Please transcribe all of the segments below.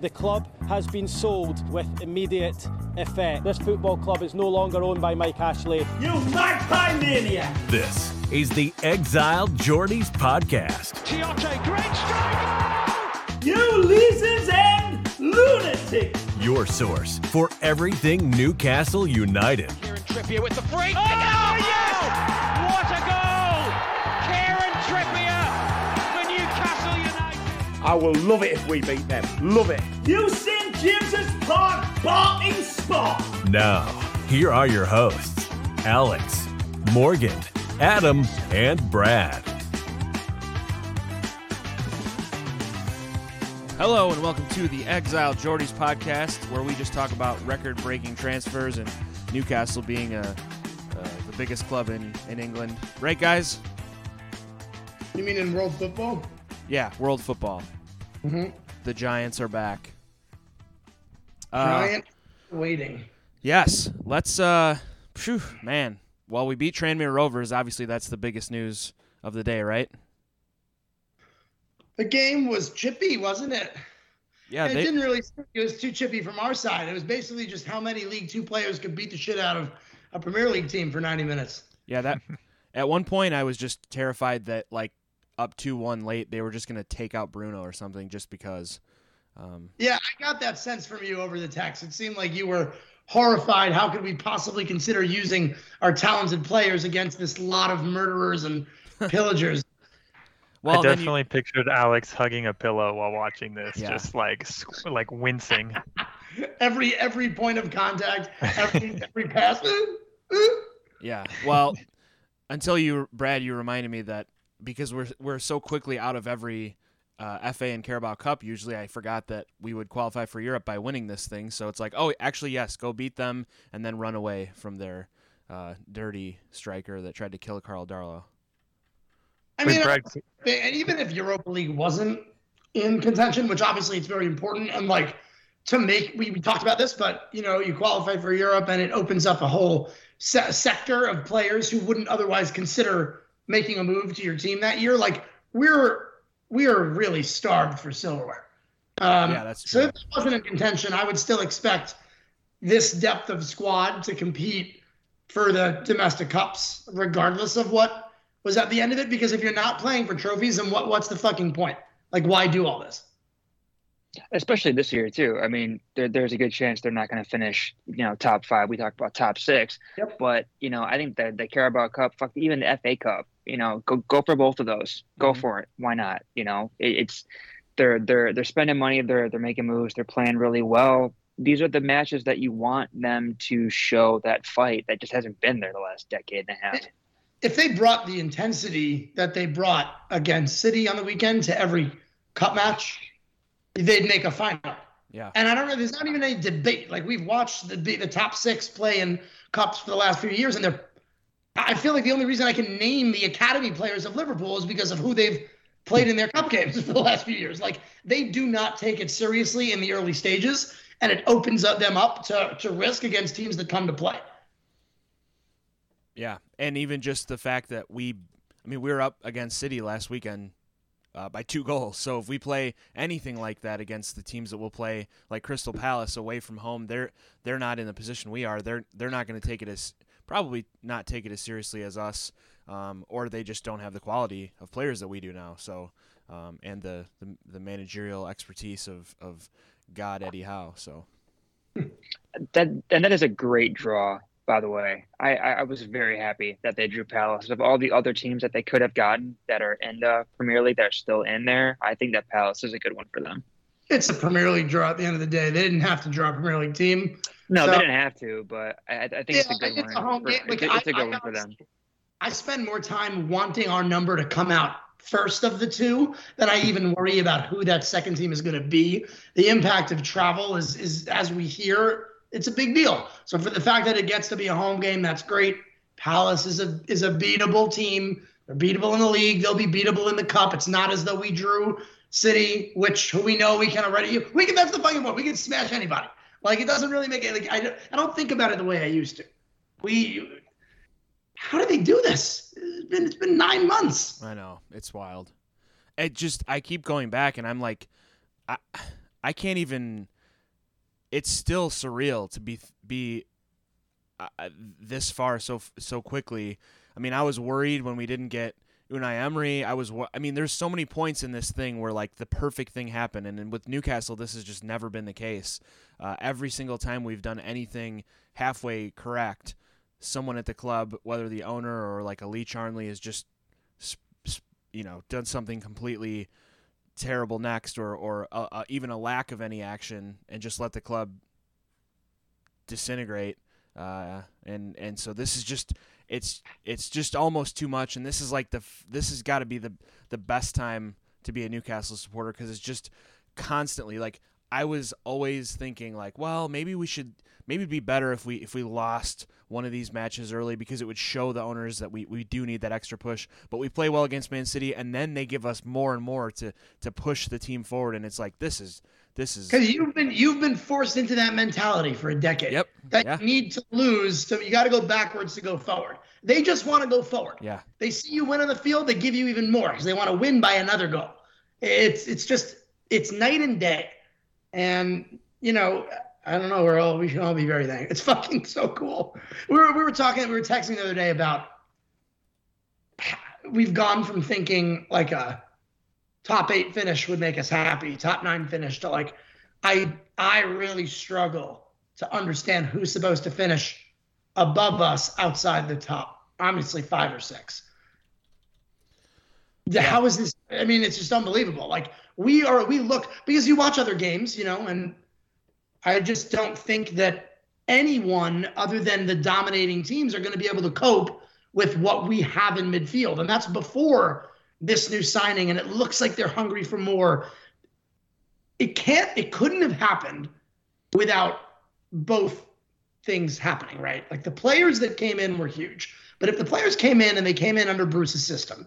The club has been sold with immediate effect. This football club is no longer owned by Mike Ashley. You magpie maniac! This is the Exiled Geordies podcast. Tiote, great strike! You Leeses and lunatic! Your source for everything Newcastle United. Kieran Trippier with the break. Oh, yes! I will love it if we beat them. Love it. You St. James's Park barking spot! Now, here are your hosts Alex, Morgan, Adam, and Brad. Hello and welcome to the Exile Geordies podcast, where we just talk about record-breaking transfers and Newcastle being uh, uh, the biggest club in, in England. Right, guys? You mean in world football? Yeah, world football. Mhm. The Giants are back. Uh, Giant waiting. Yes, let's. Uh, phew, man. Well, we beat Tranmere Rovers. Obviously, that's the biggest news of the day, right? The game was chippy, wasn't it? Yeah, it they, didn't really. It was too chippy from our side. It was basically just how many League Two players could beat the shit out of a Premier League team for 90 minutes. yeah. That at one point, I was just terrified that like up two one late, they were just gonna take out Bruno or something, just because. Um, Yeah, I got that sense from you over the text. It seemed like you were horrified. How could we possibly consider using our talented players against this lot of murderers and pillagers? well, I then you- definitely pictured Alex hugging a pillow while watching this, Yeah. just like like wincing. every every point of contact, every every pass. Yeah. Well, until you, Brad, you reminded me that because we're we're so quickly out of every uh, FA and Carabao Cup. Usually, I forgot that we would qualify for Europe by winning this thing. So it's like, oh, actually, yes, go beat them and then run away from their uh, dirty striker that tried to kill Karl Darlow. I mean, Brad, and even if Europa League wasn't in contention, which obviously it's very important, and like to make we, we talked about this, but you know, you qualify for Europe and it opens up a whole se- sector of players who wouldn't otherwise consider making a move to your team that year. Like we're we are really starved for silverware. Um, Yeah, that's true. So if it wasn't in contention, I would still expect this depth of squad to compete for the domestic cups, regardless of what was at the end of it. Because if you're not playing for trophies, then what what's the fucking point? Like, why do all this? especially this year too. I mean, there, there's a good chance they're not going to finish, you know, top five. We talked about top six, Yep. but you know, I think the the Carabao Cup, fuck, even the FA Cup, you know, go go for both of those. Go Mhm. for it. Why not? You know, it, it's they're they're they're spending money. They're they're making moves. They're playing really well. These are the matches that you want them to show that fight that just hasn't been there the last decade and a half. If they brought the intensity that they brought against City on the weekend to every cup match, they'd make a final. Yeah. And I don't know. There's not even any debate. Like we've watched the the top six play in cups for the last few years, and they're. I feel like the only reason I can name the academy players of Liverpool is because of who they've played in their cup games for the last few years. Like they do not take it seriously in the early stages, and it opens up them up to to risk against teams that come to play. Yeah, and even just the fact that we, I mean, we were up against City last weekend uh, by two goals. So if we play anything like that against the teams that will play like Crystal Palace away from home, they're they're not in the position we are. They're they're not going to take it as probably not take it as seriously as us, um, or they just don't have the quality of players that we do now. So um, and the, the the managerial expertise of of God Eddie Howe. So that and that is a great draw by the way I, I I was very happy that they drew palace of all the other teams that they could have gotten that are in the premier league that are still in there i think that palace is a good one for them It's a Premier League draw at the end of the day. They didn't have to draw a Premier League team. No So- they didn't have to but i, I think it's a good it's one a home for- game. it's, it's a good I one for them I spend more time wanting our number to come out first of the two than I even worry about who that second team is going to be. The impact of travel is, is as we hear, it's a big deal. So for the fact that it gets to be a home game, that's great. Palace is a is a beatable team. They're beatable in the league. They'll be beatable in the cup. It's not as though we drew City, which who we know we can already. We can. That's the fucking point. We can smash anybody. Like it doesn't really make it. Like I, don't- I don't think about it the way I used to. We. How do they do this? It's been it's been nine months. I know it's wild. It just I keep going back and I'm like, I I can't even. It's still surreal to be be uh, this far so so quickly. I mean, I was worried when we didn't get Unai Emery. I was. I mean, there's so many points in this thing where like the perfect thing happened, and, and with Newcastle, this has just never been the case. Uh, every single time we've done anything halfway correct, someone at the club, whether the owner or like a Lee Charnley, has just, you know, done something completely terrible next, or or uh, uh, even a lack of any action, and just let the club disintegrate. Uh, and and so this is just it's it's just almost too much. And this is like the this has got to be the the best time to be a Newcastle supporter because it's just constantly like I was always thinking like, well, maybe we should maybe it'd be better if we if we lost one of these matches early because it would show the owners that we, we do need that extra push. But we play well against Man City and then they give us more and more to to push the team forward and it's like this is this is because you've been you've been forced into that mentality for a decade. Yep. That yeah. you need to lose, so you got to go backwards to go forward. They just want to go forward. Yeah. They see you win on the field, they give you even more because they want to win by another goal. It's it's just it's night and day, and you know I don't know. We're all we should all be very thankful. It's fucking so cool. We were we were talking we were texting the other day about we've gone from thinking like a top eight finish would make us happy, top nine finish to like I I really struggle to understand who's supposed to finish above us outside the top, obviously five or six. Yeah. How is this? I mean, it's just unbelievable. Like we are, we look because you watch other games, you know, and I just don't think that anyone other than the dominating teams are going to be able to cope with what we have in midfield, and that's before this new signing. And it looks like they're hungry for more. It can't. It couldn't have happened without both things happening, right? Like the players that came in were huge. But if the players came in and they came in under Bruce's system,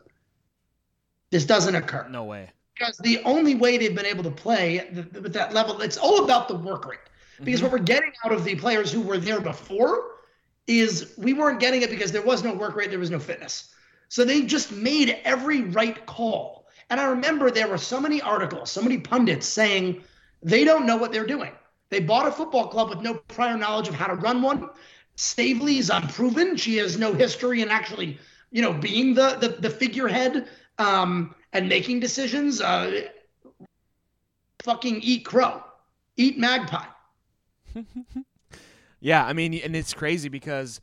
this doesn't occur. No way. Because the only way they've been able to play with that level, it's all about the work rate. Because mm-hmm. what we're getting out of the players who were there before is we weren't getting it because there was no work rate, there was no fitness. So they just made every right call. And I remember there were so many articles, so many pundits saying they don't know what they're doing. They bought a football club with no prior knowledge of how to run one. Staveley is unproven. She has no history in actually, you know, being the the, the figurehead um, and making decisions. Uh, fucking eat crow, eat magpie. yeah, I mean, and it's crazy because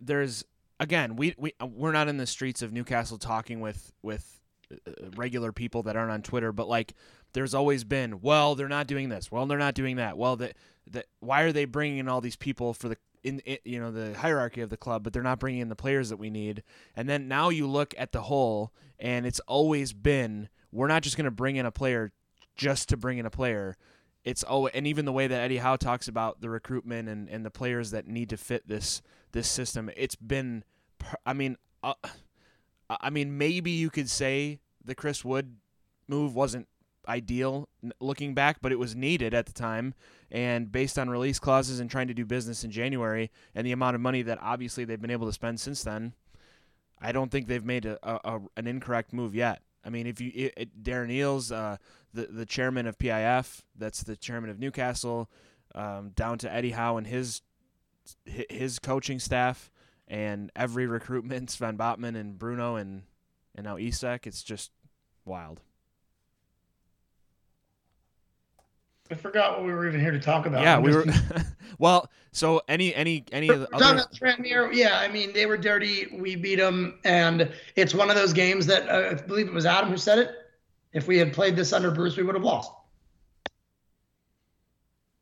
there's again, we we we're not in the streets of Newcastle talking with with uh, regular people that aren't on Twitter, but like there's always been, well, they're not doing this. Well, they're not doing that. Well, that that why are they bringing in all these people for the in, you know the hierarchy of the club, but they're not bringing in the players that we need. And then now you look at the whole, and it's always been we're not just going to bring in a player just to bring in a player. It's oh, and even the way that Eddie Howe talks about the recruitment and, and the players that need to fit this this system. It's been, I mean, uh, I mean maybe you could say the Chris Wood move wasn't ideal looking back, but it was needed at the time. And based on release clauses and trying to do business in January and the amount of money that obviously they've been able to spend since then, I don't think they've made a, a an incorrect move yet. I mean, if you it, it, Darren Eales, uh, the the chairman of PIF, that's the chairman of Newcastle, um, down to Eddie Howe and his his coaching staff, and every recruitment, Sven Botman and Bruno and and now Isak, it's just wild. I forgot what we were even here to talk about. Yeah, I'm we were. well, so any any any of the other. Tranmere, yeah, I mean they were dirty. We beat them, and it's one of those games that uh, I believe it was Adam who said it. If we had played this under Bruce, we would have lost.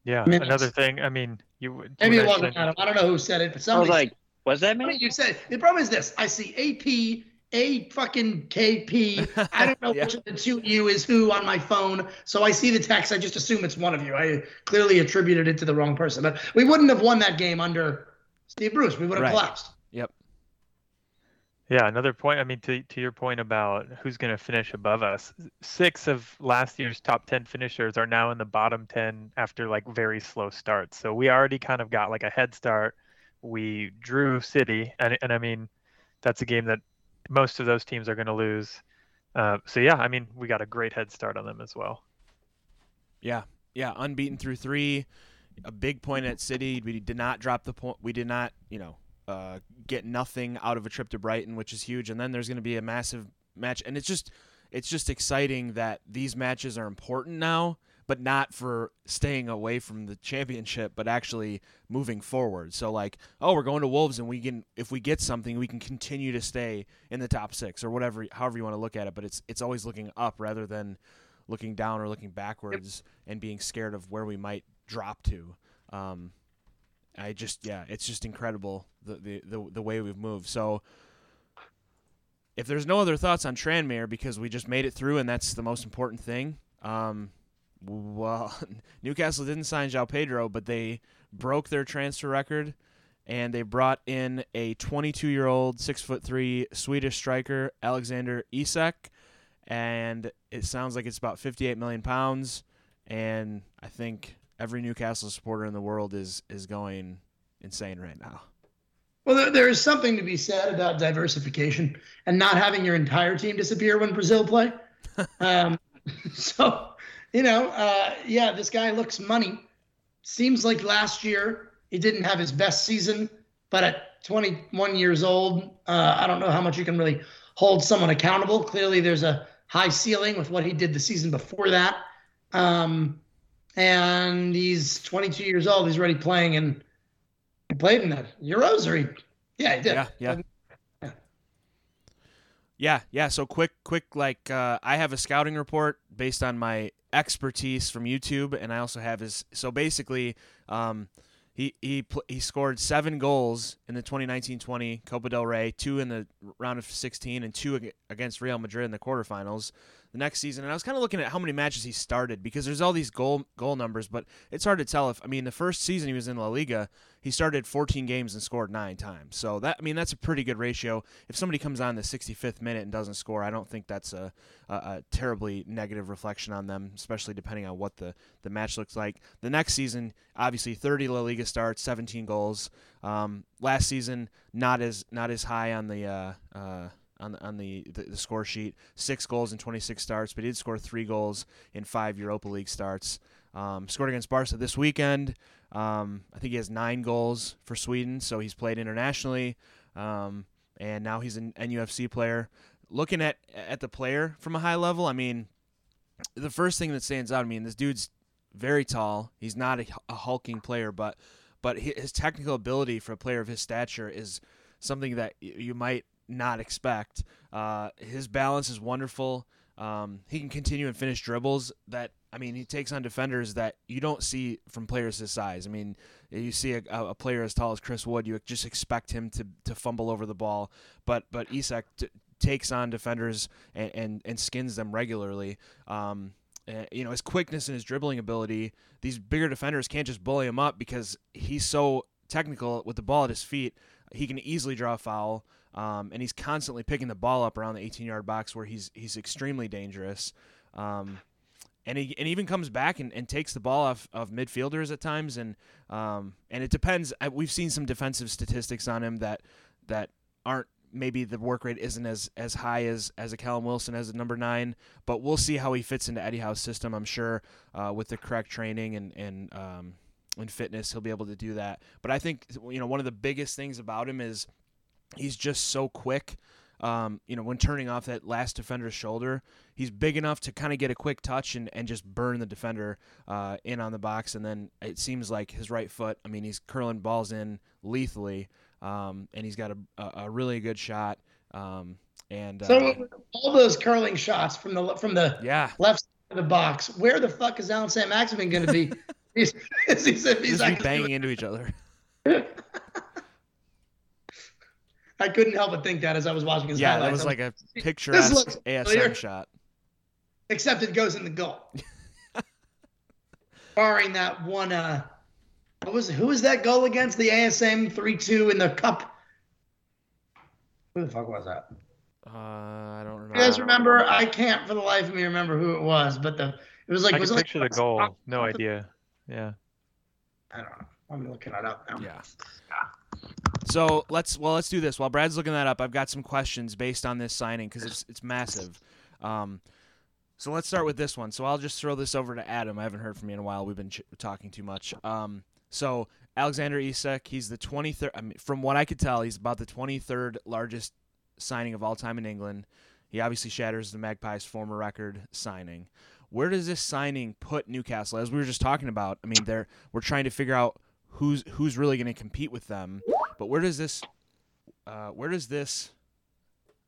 Yeah, I mean, another thing. I mean, you would. maybe it wasn't Adam. I don't know who said it, but somebody. I was like, was that me? You said the problem is this: I see AP a fucking KP. I don't know yeah. which of the two you is who on my phone. So I see the text. I just assume it's one of you. I clearly attributed it to the wrong person. But we wouldn't have won that game under Steve Bruce. We would have right. collapsed. Yep. Yeah, another point. I mean, to to your point about who's going to finish above us, six of last year's top ten finishers are now in the bottom ten after like very slow starts. So we already kind of got like a head start. We drew City, and and I mean, that's a game that most of those teams are going to lose. Uh, so yeah, I mean, we got a great head start on them as well. Yeah, yeah, unbeaten through three. A big point at City. We did not drop the point. We did not, you know, uh, get nothing out of a trip to Brighton, which is huge. And then there's going to be a massive match, and it's just, it's just exciting that these matches are important now, but not for staying away from the championship, but actually moving forward. So like, oh, we're going to Wolves, and we can, if we get something, we can continue to stay in the top six or whatever, however you want to look at it. But it's it's always looking up rather than looking down or looking backwards and being scared of where we might drop to. Um, I just yeah, it's just incredible the, the the the way we've moved. So if there's no other thoughts on Tranmere because we just made it through and that's the most important thing. Um, well, Newcastle didn't sign João Pedro, but they broke their transfer record and they brought in a 22 year old, six foot three Swedish striker, Alexander Isak, and it sounds like it's about 58 million pounds. And I think every Newcastle supporter in the world is is going insane right now. Well, there, there is something to be said about diversification and not having your entire team disappear when Brazil play. um, so, you know, uh, yeah, this guy looks money. Seems like last year he didn't have his best season, but at 21 years old, uh, I don't know how much you can really hold someone accountable. Clearly, there's a high ceiling with what he did the season before that. Um, and he's 22 years old. He's already playing and He played in that Euros, or he, yeah, he did. Yeah, yeah. Yeah, yeah. So quick, quick. Like uh, I have a scouting report based on my expertise from YouTube, and I also have his. So basically, um, he he pl- he scored seven goals in the 2019-20 Copa del Rey, two in the round of 16, and two ag- against Real Madrid in the quarterfinals the next season. And I was kind of looking at how many matches he started because there's all these goal goal numbers, but it's hard to tell if I mean the first season he was in La Liga, he started 14 games and scored nine times. So that I mean that's a pretty good ratio. If somebody comes on the 65th minute and doesn't score, I don't think that's a, a, a terribly negative reflection on them, especially depending on what the the match looks like. The next season, obviously 30 La Liga starts, 17 goals. Um, last season, not as not as high on the uh, uh, on on the, the, the score sheet. Six goals in 26 starts, but he did score three goals in five Europa League starts. Um, scored against Barca this weekend. Um, I think he has nine goals for Sweden, so he's played internationally, um, and now he's an NUFC player. Looking at at the player from a high level, I mean, the first thing that stands out, I mean, this dude's very tall. He's not a, a hulking player, but but his technical ability for a player of his stature is something that you might not expect. Uh, his balance is wonderful. Um, he can continue and finish dribbles that I mean he takes on defenders that you don't see from players his size. I mean you see a, a player as tall as Chris Wood, you just expect him to, to fumble over the ball, but but Isak t- takes on defenders and, and, and skins them regularly. Um, uh, you know his quickness and his dribbling ability. These bigger defenders can't just bully him up because he's so technical with the ball at his feet. He can easily draw a foul. Um, and he's constantly picking the ball up around the 18 yard box where he's he's extremely dangerous. Um, and he and even comes back and, and takes the ball off of midfielders at times and um, and it depends. We've seen some defensive statistics on him that that aren't maybe the work rate isn't as as high as as a Callum Wilson as a number nine, but we'll see how he fits into Eddie Howe's system. I'm sure uh, with the correct training and and um, and fitness, he'll be able to do that. But I think you know one of the biggest things about him is he's just so quick. Um, you know, when turning off that last defender's shoulder, he's big enough to kind of get a quick touch and, and just burn the defender uh, in on the box. And then it seems like his right foot, I mean, he's curling balls in lethally, um, and he's got a, a, really good shot. Um, and uh, so all those curling shots from the from the yeah. left side of the box, where the fuck is Allan Saint-Maximin going to be? he's, he's, he's, he's banging into each other. I couldn't help but think that as I was watching his yeah, highlights. that was like a picturesque ASM familiar. shot. Except it goes in the goal. Barring that one uh what was who was that goal against the ASM 3-2 in the cup? Who the fuck was that? Uh, I don't remember. You guys remember? I can't for the life of me remember who it was, but the it was like I was can it picture like, the goal. No idea. Yeah. I don't know. I'm looking it up now. Yeah. Yeah. So let's well let's do this while Brad's looking that up. I've got some questions based on this signing because it's it's massive. Um, So let's start with this one. So I'll just throw this over to Adam. I haven't heard from you in a while. We've been ch- talking too much. Um, so Alexander Isak, he's the 23rd. I mean, from what I could tell, he's about the 23rd largest signing of all time in England. He obviously shatters the Magpies' former record signing. Where does this signing put Newcastle? As we were just talking about, I mean, they're we're trying to figure out who's who's really going to compete with them. But where does this, uh, where does this,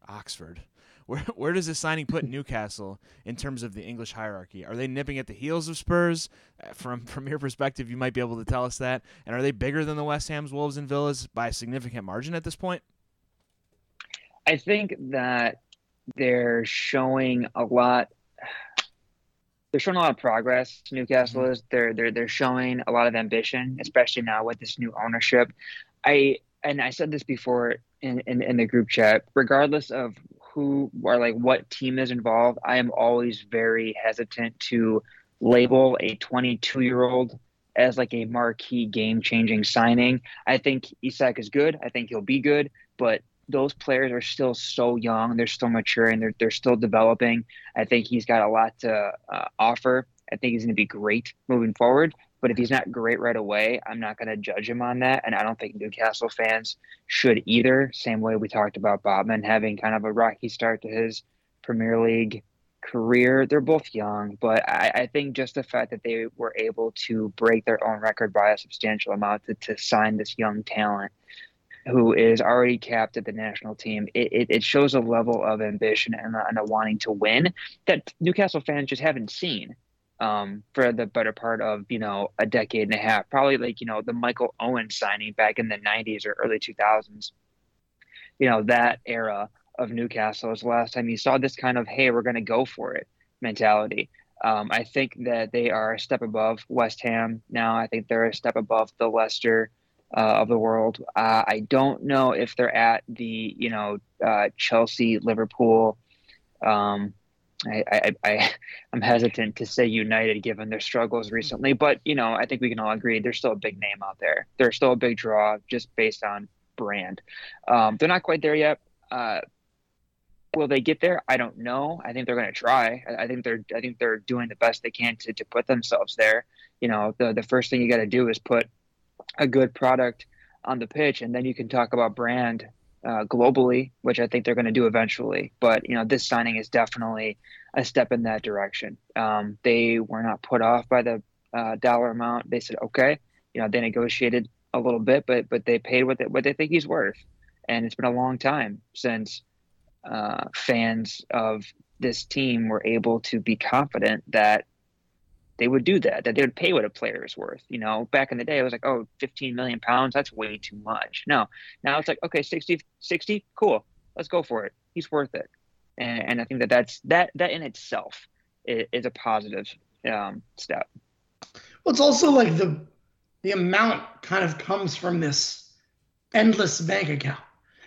Oxford? Where, where does this signing put Newcastle in terms of the English hierarchy? Are they nipping at the heels of Spurs? Uh, From from your perspective, you might be able to tell us that. And are they bigger than the West Ham's, Wolves, and Villas by a significant margin at this point? I think that they're showing a lot. They're showing a lot of progress. Newcastle is. They're they're they're showing a lot of ambition, especially now with this new ownership. I and I said this before in, in, in the group chat. Regardless of who or like what team is involved, I am always very hesitant to label a 22 year old as like a marquee game changing signing. I think Isak is good. I think he'll be good, but those players are still so young. They're still maturing. They're, they're still developing. I think he's got a lot to uh, offer. I think he's going to be great moving forward. But if he's not great right away, I'm not going to judge him on that. And I don't think Newcastle fans should either. Same way we talked about Botman having kind of a rocky start to his Premier League career. They're both young, but I, I think just the fact that they were able to break their own record by a substantial amount to, to sign this young talent who is already capped at the national team, it, it, it shows a level of ambition and a, and a wanting to win that Newcastle fans just haven't seen um, for the better part of you know a decade and a half. Probably like you know the Michael Owen signing back in the '90s or early 2000s. You know that era of Newcastle was the last time you saw this kind of "Hey, we're going to go for it" mentality. Um, I think that they are a step above West Ham now. I think they're a step above the Leicester of the world. Uh, I don't know if they're at the you know uh, Chelsea, Liverpool. Um, I, I, I I'm hesitant to say United given their struggles recently, but you know I think we can all agree they're still a big name out there. They're still a big draw just based on brand. Um, they're not quite there yet. Uh, will they get there? I don't know. I think they're going to try. I, I think they're I think they're doing the best they can to to put themselves there. You know the the first thing you got to do is put a good product on the pitch, and then you can talk about brand uh, globally, which I think they're going to do eventually. But you know, this signing is definitely a step in that direction. Um, they were not put off by the uh, dollar amount. They said, okay, you know, they negotiated a little bit, but but they paid what they, what they think he's worth. And it's been a long time since uh, fans of this team were able to be confident that they would do that, that they would pay what a player is worth. You know, back in the day, it was like, oh, 15 million pounds, that's way too much. No, now it's like, okay, 60, 60, cool, let's go for it. He's worth it. And, and I think that that's, that, that in itself is, is a positive um, step. Well, it's also like the, the amount kind of comes from this endless bank account.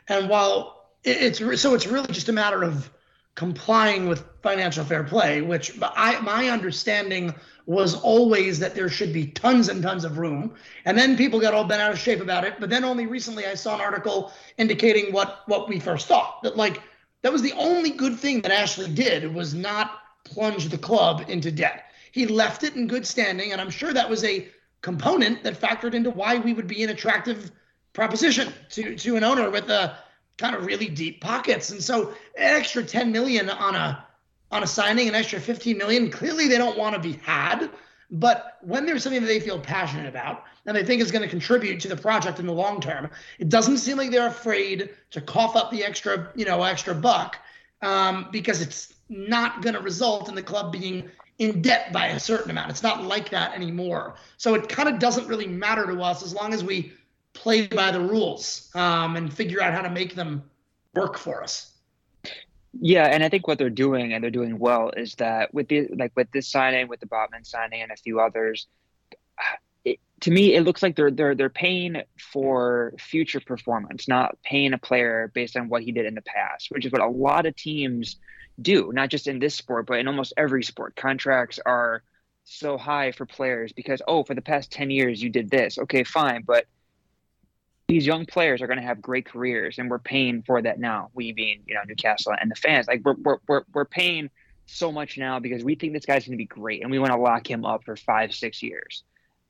And while it, it's, so it's really just a matter of complying with financial fair play, which I, my understanding was always that there should be tons and tons of room. And then people got all bent out of shape about it. But then only recently I saw an article indicating what what we first thought that like that was the only good thing that Ashley did was not plunge the club into debt. He left it in good standing, and I'm sure that was a component that factored into why we would be an attractive proposition to to an owner with a kind of really deep pockets. And so an extra 10 million on a on a signing, an extra 15 million. Clearly, they don't want to be had. But when there's something that they feel passionate about and they think is going to contribute to the project in the long term, it doesn't seem like they're afraid to cough up the extra, you know, extra buck um, because it's not going to result in the club being in debt by a certain amount. It's not like that anymore. So it kind of doesn't really matter to us as long as we play by the rules um, and figure out how to make them work for us. Yeah, and I think what they're doing, and they're doing well, is that with the like with this signing, with the Botman signing, and a few others, it, to me, it looks like they're they're they're paying for future performance, not paying a player based on what he did in the past, which is what a lot of teams do, not just in this sport, but in almost every sport. Contracts are so high for players because oh, for the past ten years you did this. Okay, fine, but these young players are going to have great careers and we're paying for that now we being you know newcastle and the fans like we're, we're, we're, we're paying so much now because we think this guy's going to be great and we want to lock him up for five, six years.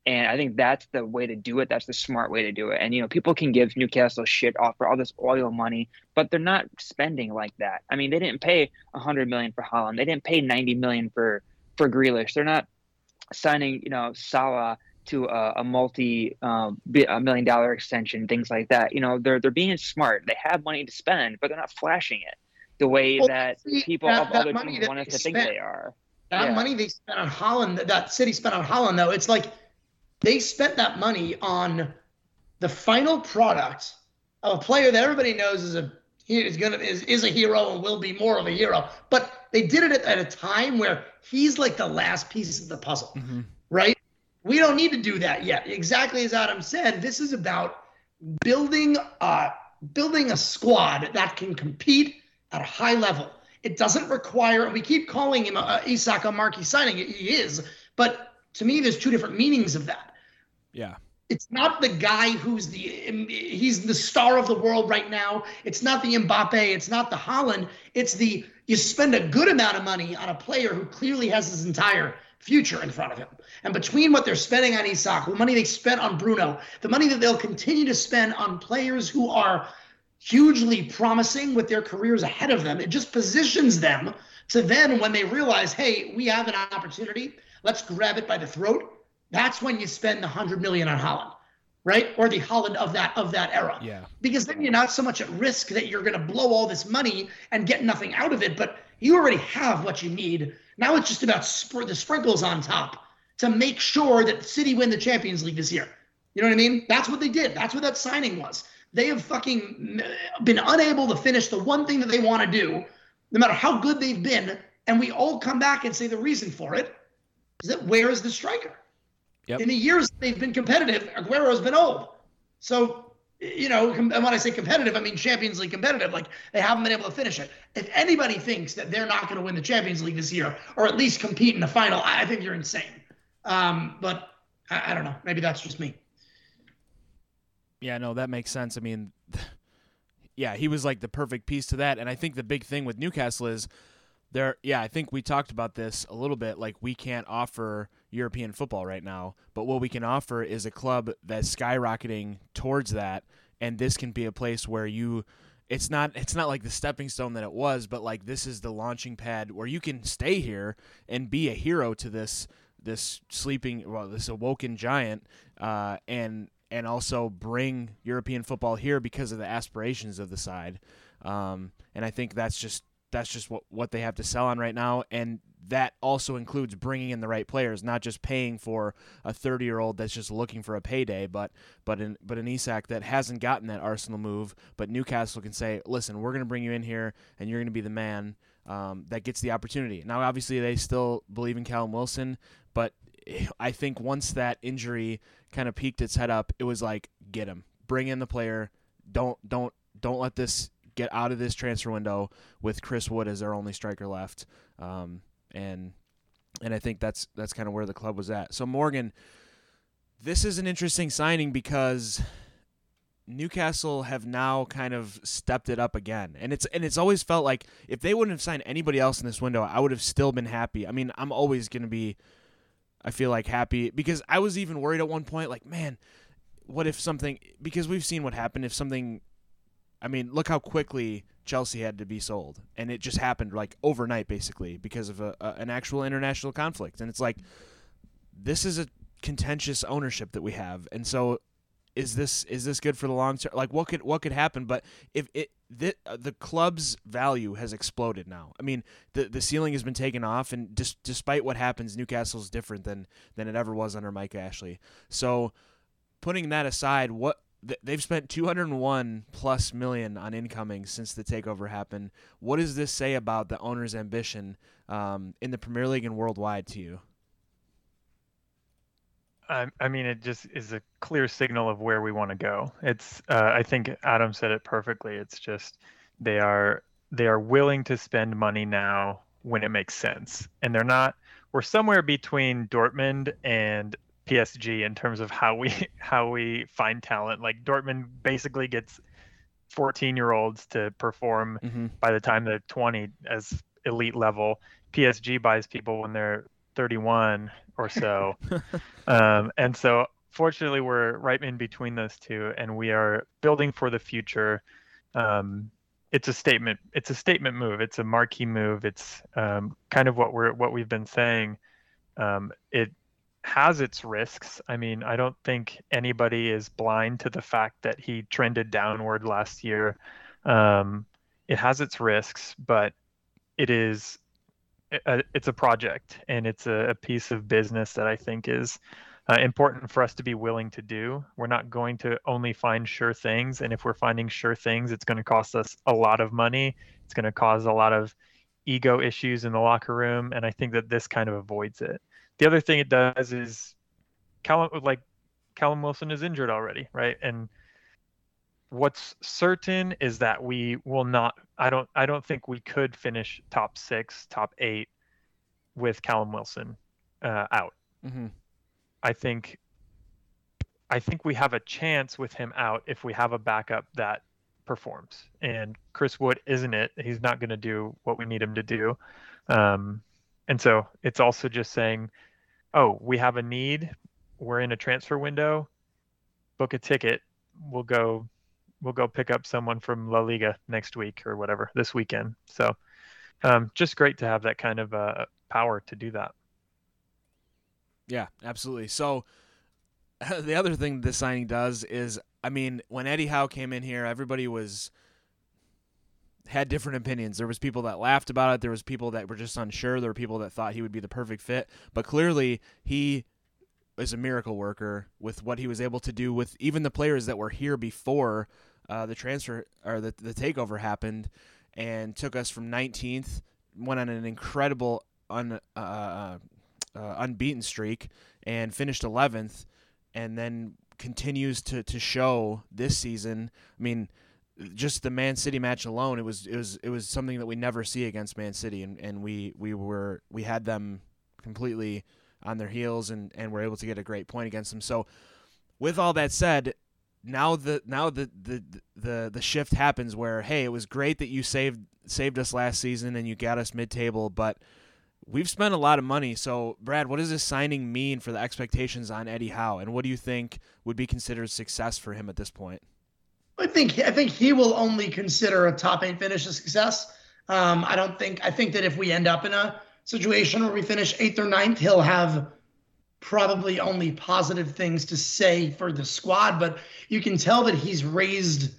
And I think that's the way to do it. That's the smart way to do it. And you know, people can give Newcastle shit off for all this oil money, but they're not spending like that. I mean, they didn't pay a hundred million for Haaland. They didn't pay ninety million for for Grealish. They're not signing, you know, Salah to a, a multi um, a million dollar extension, things like that. You know, they're they're being smart. They have money to spend, but they're not flashing it the way well, that see, people that, of that other teams want us to spent, think they are. That yeah. money they spent on Haaland, that City spent on Haaland, though, it's like they spent that money on the final product of a player that everybody knows is a is gonna is, is a hero and will be more of a hero. But they did it at, at a time where he's like the last piece of the puzzle, mm-hmm. We don't need to do that yet. Exactly as Adam said, this is about building uh building a squad that can compete at a high level. It doesn't require, and we keep calling him uh, Isak a marquee signing. He is, but to me, there's two different meanings of that. Yeah. It's not the guy who's the he's the star of the world right now. It's not the Mbappe. It's not the Haaland. It's the you spend a good amount of money on a player who clearly has his entire future in front of him. And between what they're spending on Isak, the money they spent on Bruno, the money that they'll continue to spend on players who are hugely promising with their careers ahead of them, it just positions them to then, when they realize, hey, we have an opportunity, let's grab it by the throat that's when you spend the hundred million on Haaland right? Or the Haaland of that of that era. Yeah. Because then you're not so much at risk that you're going to blow all this money and get nothing out of it, but you already have what you need. Now it's just about sp- the sprinkles on top to make sure that City win the Champions League this year. You know what I mean? That's what they did. That's what that signing was. They have fucking been unable to finish the one thing that they want to do, no matter how good they've been. And we all come back and say the reason for it is that where is the striker? Yep. In the years they've been competitive, Aguero's been old. So, you know, and when I say competitive, I mean Champions League competitive. Like they haven't been able to finish it. If anybody thinks that they're not going to win the Champions League this year, or at least compete in the final, I think you're insane. Um, but I, I don't know. Maybe that's just me. Yeah, no, that makes sense. I mean, yeah, he was like the perfect piece to that. And I think the big thing with Newcastle is there. Yeah, I think we talked about this a little bit. Like we can't offer European football right now. But what we can offer is a club that's skyrocketing towards that, and this can be a place where you it's not it's not like the stepping stone that it was, but like this is the launching pad where you can stay here and be a hero to this this sleeping well this awoken giant uh, and and also bring European football here because of the aspirations of the side. Um, and I think that's just that's just what, what they have to sell on right now. And that also includes bringing in the right players, not just paying for a 30 year old that's just looking for a payday, but but an but an Isak that hasn't gotten that Arsenal move. But Newcastle can say, listen, we're going to bring you in here, and you're going to be the man um, that gets the opportunity. Now, obviously, they still believe in Callum Wilson, but I think once that injury kind of peaked its head up, it was like, get him, bring in the player. Don't don't don't let this get out of this transfer window with Chris Wood as their only striker left. Um, and and I think that's that's kind of where the club was at. So Morgan, this is an interesting signing because Newcastle have now kind of stepped it up again. And it's and it's always felt like if they wouldn't have signed anybody else in this window, I would have still been happy. I mean, I'm always going to be I feel like happy because I was even worried at one point like, man, what if something because we've seen what happened if something I mean, look how quickly Chelsea had to be sold, and it just happened like overnight, basically, because of a, a, an actual international conflict. And it's like, this is a contentious ownership that we have, and so is this is this good for the long term? Like, what could what could happen? But if it the, uh, the club's value has exploded now. I mean, the the ceiling has been taken off, and dis, despite what happens, Newcastle's different than than it ever was under Mike Ashley. So, putting that aside, what they've spent 201 plus million on incoming since the takeover happened. What does this say about the owner's ambition um, in the Premier League and worldwide to you? I, I mean, it just is a clear signal of where we want to go. It's, uh, I think Adam said it perfectly. It's just they are they are willing to spend money now when it makes sense, and they're not. We're somewhere between Dortmund and PSG in terms of how we how we find talent. Like Dortmund basically gets 14 year olds to perform mm-hmm. by the time they're 20 as elite level. PSG buys people when they're 31 or so. um, and so fortunately, we're right in between those two, and we are building for the future. Um, it's a statement. It's a statement move. It's a marquee move. It's um, kind of what we're what we've been saying. Um, it has its risks. I mean, I don't think anybody is blind to the fact that he trended downward last year. Um, it has its risks, but it is a, it's a project and it's a, a, piece of business that I think is uh, important for us to be willing to do. We're not going to only find sure things, and if we're finding sure things, it's going to cost us a lot of money. It's going to cause a lot of ego issues in the locker room, and I think that this kind of avoids it. The other thing it does is Callum like Callum Wilson is injured already, right? And what's certain is that we will not I don't I don't think we could finish top 6, top 8 with Callum Wilson uh, out. Mm-hmm. I think I think we have a chance with him out if we have a backup that performs. And Chris Wood isn't it. He's not going to do what we need him to do. Um, and so it's also just saying, oh, we have a need. We're in a transfer window. Book a ticket. We'll go. We'll go pick up someone from La Liga next week or whatever this weekend. So, um, just great to have that kind of uh, power to do that. Yeah, absolutely. So, the other thing this signing does is, I mean, when Eddie Howe came in here, everybody was had different opinions. There was people that laughed about it. There was people that were just unsure. There were people that thought he would be the perfect fit. But clearly, he is a miracle worker with what he was able to do with even the players that were here before uh, the transfer or the the takeover happened, and took us from 19th, went on an incredible un, uh, uh, uh unbeaten streak, and finished 11th, and then continues to to show this season. I mean just the Man City match alone, it was it was it was something that we never see against Man City, and, and we we were we had them completely on their heels, and and were able to get a great point against them. So, with all that said, now the now the the the the shift happens where hey, it was great that you saved saved us last season and you got us mid table, but we've spent a lot of money. So, Brad, what does this signing mean for the expectations on Eddie Howe, and what do you think would be considered success for him at this point? I think I think he will only consider a top eight finish a success. Um, I don't think I think that if we end up in a situation where we finish eighth or ninth, he'll have probably only positive things to say for the squad. But you can tell that he's raised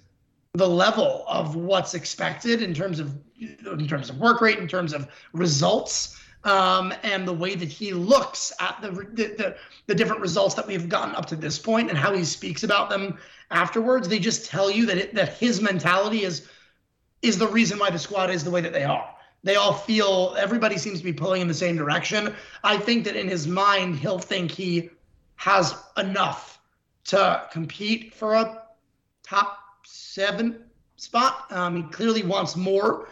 the level of what's expected in terms of in terms of work rate, in terms of results, um, and the way that he looks at the, the the the different results that we've gotten up to this point and how he speaks about them afterwards. They just tell you that it, that his mentality is is the reason why the squad is the way that they are. They all feel everybody seems to be pulling in the same direction. I think that in his mind he'll think he has enough to compete for a top seven spot. Um, he clearly wants more.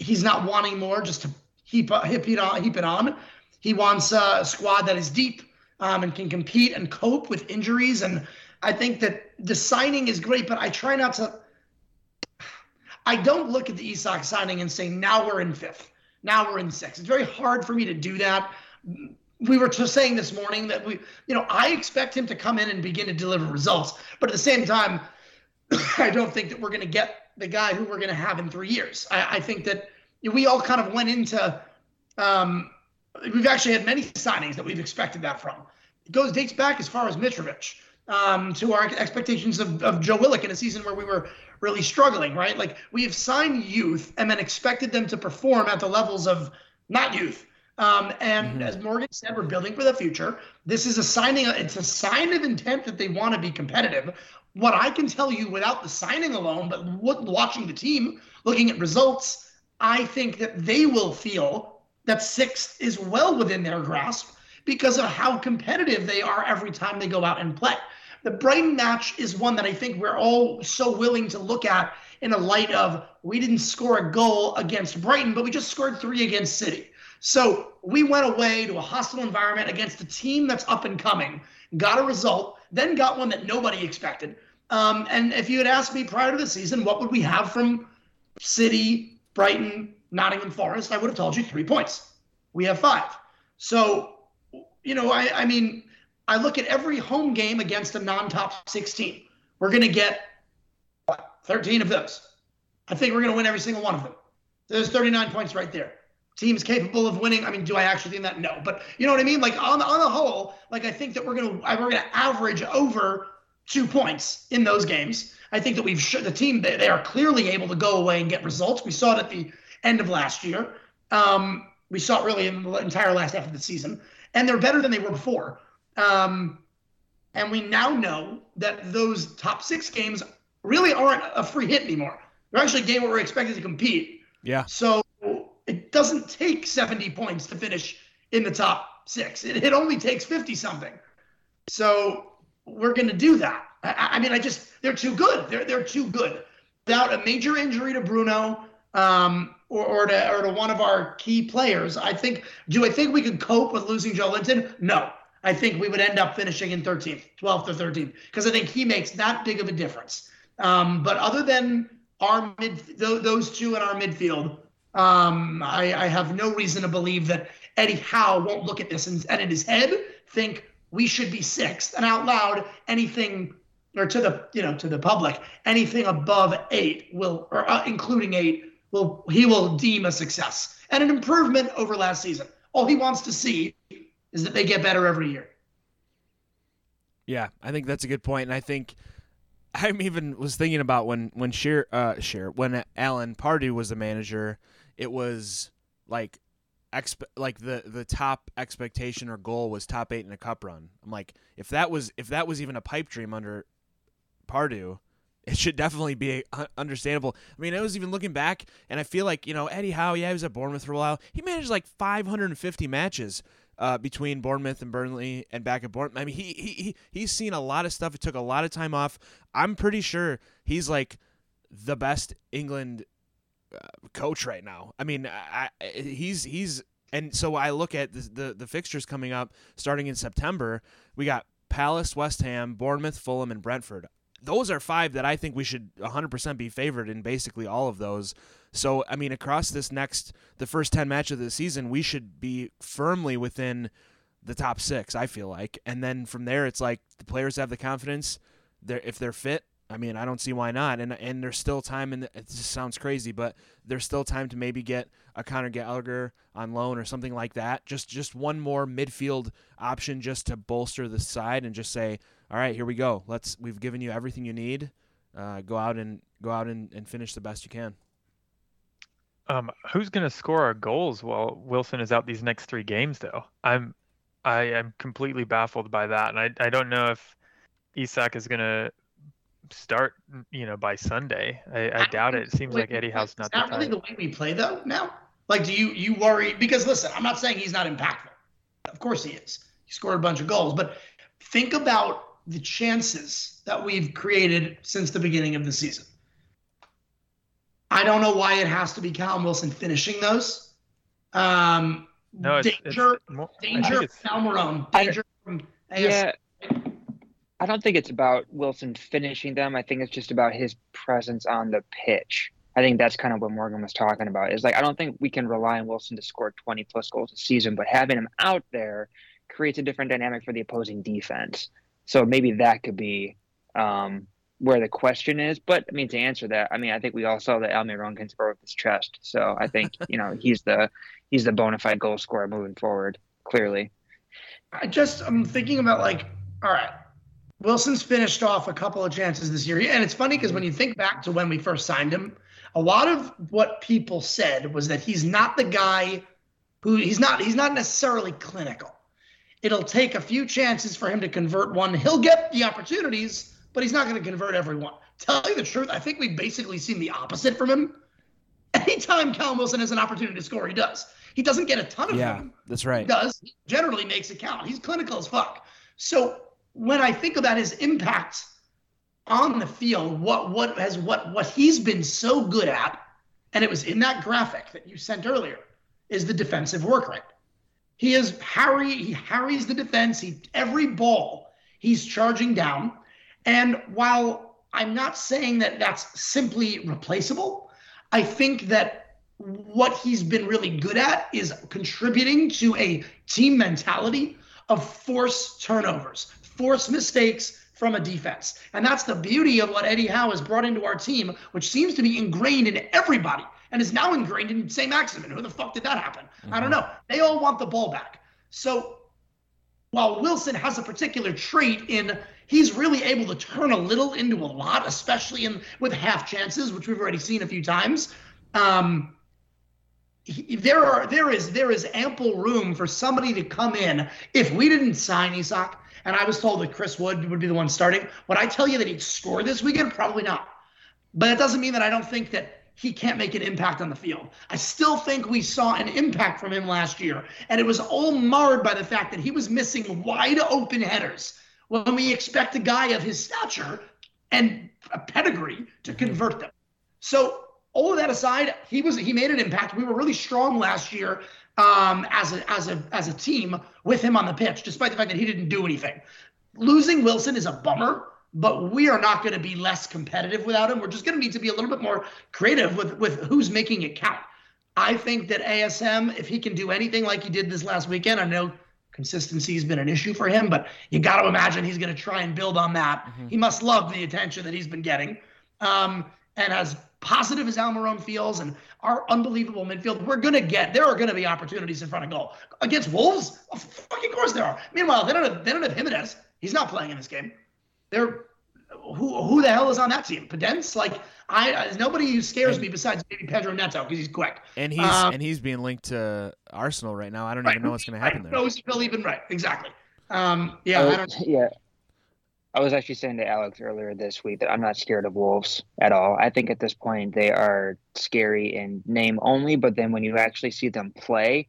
He's not wanting more just to heap, heap, it, on, heap it on. He wants a squad that is deep um, and can compete and cope with injuries and I think that the signing is great, but I try not to. I don't look at the Isak signing and say, now we're in fifth, now we're in sixth. It's very hard for me to do that. We were just saying this morning that we, you know, I expect him to come in and begin to deliver results, but at the same time, I don't think that we're going to get the guy who we're going to have in three years. I, I think that we all kind of went into. Um, we've actually had many signings that we've expected that from. It goes dates back as far as Mitrovic um, to our expectations of, of Joe Willock in a season where we were really struggling, right? Like we have signed youth and then expected them to perform at the levels of not youth. Um, and mm-hmm. as Morgan said, we're building for the future. This is a signing. It's a sign of intent that they want to be competitive. What I can tell you without the signing alone, but watching the team, looking at results, I think that they will feel that sixth is well within their grasp because of how competitive they are every time they go out and play the Brighton match is one that I think we're all so willing to look at in a light of we didn't score a goal against Brighton, but we just scored three against City. So we went away to a hostile environment against a team that's up and coming, got a result, then got one that nobody expected. Um, and if you had asked me prior to the season, what would we have from City, Brighton, Nottingham Forest, I would have told you three points. we have five. So, you know, I, I mean, I look at every home game against a non-top 16. We're going to get what, 13 of those. I think we're going to win every single one of them. There's 39 points right there. Teams capable of winning. I mean, do I actually think that? No, but you know what I mean. Like on on the whole, like I think that we're gonna we're gonna average over two points in those games. I think that we've sh- the team they, they are clearly able to go away and get results. We saw it at the end of last year. Um, we saw it really in the entire last half of the season, and they're better than they were before. Um, and we now know that those top six games really aren't a free hit anymore. They're actually a game where we're expected to compete. Yeah. So it doesn't take 70 points to finish in the top six. It, it only takes 50 something. So we're going to do that. I, I, mean, I just, they're too good. They're, they're too good. Without a major injury to Bruno um, or, or, to, or to one of our key players, I think, do I think we could cope with losing Joelinton? No. I think we would end up finishing in 13th, 12th or 13th, because I think he makes that big of a difference. Um, but other than our mid, th- those two in our midfield, um, I, I, have no reason to believe that Eddie Howe won't look at this and, and in his head think we should be sixth and out loud anything or to the you know to the public anything above eight will or uh, including eight will he will deem a success and an improvement over last season. All he wants to see is that they get better every year. Yeah, I think that's a good point, and I think I'm even was thinking about when when Sheer uh Sheer when Alan Pardew was the manager, it was like exp- like the the top expectation or goal was top 8 in a cup run. I'm like if that was if that was even a pipe dream under Pardew, it should definitely be understandable. I mean, I was even looking back, and I feel like you know Eddie Howe. Yeah, he was at Bournemouth for a while. He managed like 550 matches uh, between Bournemouth and Burnley and back at Bournemouth. I mean, he, he he he's seen a lot of stuff. It took a lot of time off. I'm pretty sure he's like the best England uh, coach right now. I mean, I, I, he's he's and so I look at the, the the fixtures coming up starting in September. We got Palace, West Ham, Bournemouth, Fulham, and Brentford. Those are five that I think we should 100% be favored in basically all of those. So, I mean, across this next, the first 10 matches of the season, we should be firmly within the top six, I feel like. And then from there, it's like the players have the confidence. They're, if they're fit, I mean, I don't see why not. And and there's still time, and it just sounds crazy, but there's still time to maybe get a Conor Gallagher on loan or something like that. Just just one more midfield option just to bolster the side and just say, all right, here we go. Let's we've given you everything you need. Uh, go out and go out and, and finish the best you can. Um, who's going to score our goals while Wilson is out these next three games? Though I'm, I am completely baffled by that, and I I don't know if Isak is going to start, you know, by Sunday. I, I doubt it. It seems like Eddie Howe's not. Not really the way we play though. Now, like, do you you worry? Because listen, I'm not saying he's not impactful. Of course he is. He scored a bunch of goals, but think about the chances that we've created since the beginning of the season. I don't know why it has to be Callum Wilson finishing those. Um, no, it's, danger, it's more, danger from Almiron, danger from AS. Yeah, I don't think it's about Wilson finishing them. I think it's just about his presence on the pitch. I think that's kind of what Morgan was talking about. Is like I don't think we can rely on Wilson to score 20 plus goals a season, but having him out there creates a different dynamic for the opposing defense. So maybe that could be um, where the question is. But I mean, to answer that, I mean, I think we all saw that Almiron can score with his chest. So I think you know he's the he's the bona fide goal scorer moving forward. Clearly, I just I'm thinking about like, all right, Wilson's finished off a couple of chances this year, and it's funny because when you think back to when we first signed him, a lot of what people said was that he's not the guy who he's not he's not necessarily clinical. It'll take a few chances for him to convert one. He'll get the opportunities but he's not going to convert everyone. Tell you the truth, I think we've basically seen the opposite from him. Anytime Callum Wilson has an opportunity to score, he does. He doesn't get a ton of yeah, them. that's right. He does. He generally makes it count. He's clinical as fuck. So when I think about his impact on the field, what what has what what he's been so good at, and it was in that graphic that you sent earlier, is the defensive work rate. He is Harry. He harries the defense. He every ball he's charging down. And while I'm not saying that that's simply replaceable, I think that what he's been really good at is contributing to a team mentality of force turnovers, force mistakes from a defense. And that's the beauty of what Eddie Howe has brought into our team, which seems to be ingrained in everybody and is now ingrained in St. Maximin. Who the fuck did that happen? Mm-hmm. I don't know. They all want the ball back. So while Wilson has a particular trait in he's really able to turn a little into a lot, especially in with half chances, which we've already seen a few times. Um, he, there are there is there is ample room for somebody to come in. If we didn't sign Isak, and I was told that Chris Wood would be the one starting, would I tell you that he'd score this weekend? Probably not. But it doesn't mean that I don't think that he can't make an impact on the field. I still think we saw an impact from him last year, and it was all marred by the fact that he was missing wide open headers when we expect a guy of his stature and a pedigree to mm-hmm. convert them. So all of that aside, he was he made an impact. We were really strong last year um, as a as a as a team with him on the pitch, despite the fact that he didn't do anything. Losing Wilson is a bummer but we are not going to be less competitive without him. We're just going to need to be a little bit more creative with with who's making it count. I think that ASM, if he can do anything like he did this last weekend, I know consistency has been an issue for him, but you got to imagine he's going to try and build on that. Mm-hmm. He must love the attention that he's been getting. Um, and as positive as Almiron feels and our unbelievable midfield, we're going to get, there are going to be opportunities in front of goal. Against Wolves? Of fucking course there are. Meanwhile, they don't have, they don't have Jimenez. He's not playing in this game they're who who the hell is on that team? Podence? Like I nobody who scares and, me besides maybe Pedro Neto because he's quick. And he's um, and he's being linked to Arsenal right now. I don't right, even know what's going to happen right, there. No, he'll even right exactly. Um, yeah, I, I don't. Yeah. I was actually saying to Alex earlier this week that I'm not scared of Wolves at all. I think at this point they are scary in name only, but then when you actually see them play,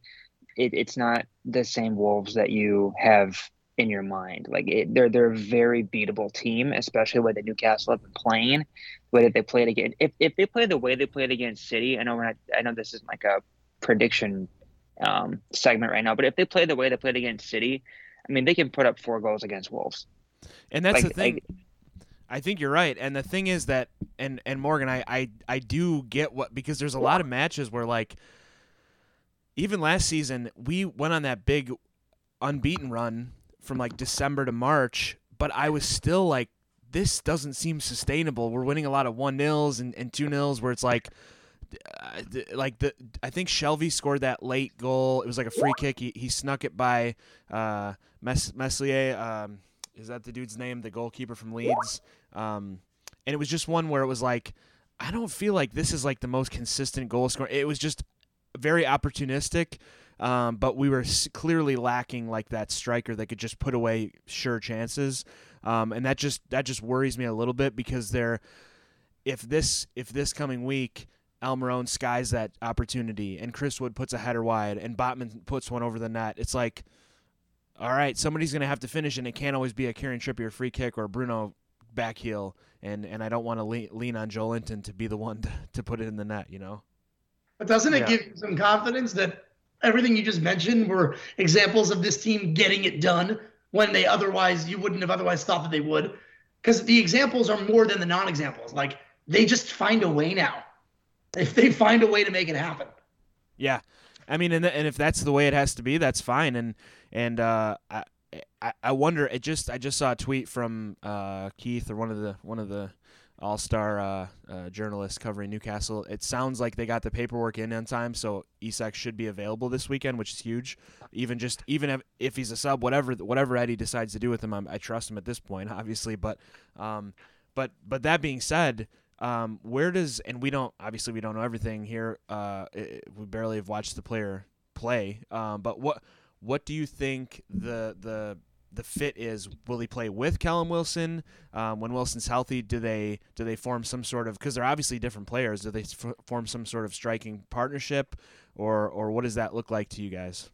it, it's not the same Wolves that you have in your mind. Like it, they're they're a very beatable team, especially the Newcastle have been playing, the way that they played again. If if they play the way they played against City, I know we're not. I know this is like a prediction um, segment right now, but if they play the way they played against City, I mean they can put up four goals against Wolves. And that's like, the thing. Like, I think you're right. And the thing is that and and Morgan, I I I do get what because there's a lot of matches where like even last season we went on that big unbeaten run from like December to March, but I was still like, this doesn't seem sustainable. We're winning a lot of one nils and, and two nils where it's like, uh, like the I think Shelvey scored that late goal. It was like a free kick. He, he snuck it by uh, Mes- Meslier. Um, is that the dude's name? The goalkeeper from Leeds. Um, and it was just one where it was like, I don't feel like this is like the most consistent goal scorer. It was just very opportunistic. Um, but we were clearly lacking like that striker that could just put away sure chances, um, and that just that just worries me a little bit because they're if this if this coming week Almiron skies that opportunity and Chris Wood puts a header wide and Botman puts one over the net, it's like, all right, somebody's gonna have to finish, and it can't always be a Kieran Trippier free kick or Bruno back heel, and and I don't want to lean, lean on Joelinton to be the one to, to put it in the net, you know. But doesn't it yeah. give you some confidence that everything you just mentioned were examples of this team getting it done when they otherwise you wouldn't have otherwise thought that they would? Because the examples are more than the non-examples. Like they just find a way now. If they find a way to make it happen. Yeah. I mean and, and if that's the way it has to be that's fine. And and uh, I, I wonder it just i just saw a tweet from uh, keith or one of the one of the all star uh, uh, journalist covering Newcastle. It sounds like they got the paperwork in on time, so Isak should be available this weekend, which is huge. Even just even if, if he's a sub, whatever whatever Eddie decides to do with him, I'm, i trust him at this point, obviously. But um, but but that being said. Um, where does and we don't obviously we don't know everything here. Uh, it, we barely have watched the player play. Um, but what what do you think the the the fit is will he play with Callum Wilson um, when Wilson's healthy? Do they do they form some sort of because they're obviously different players? Do they f- form some sort of striking partnership, or or what does that look like to you guys?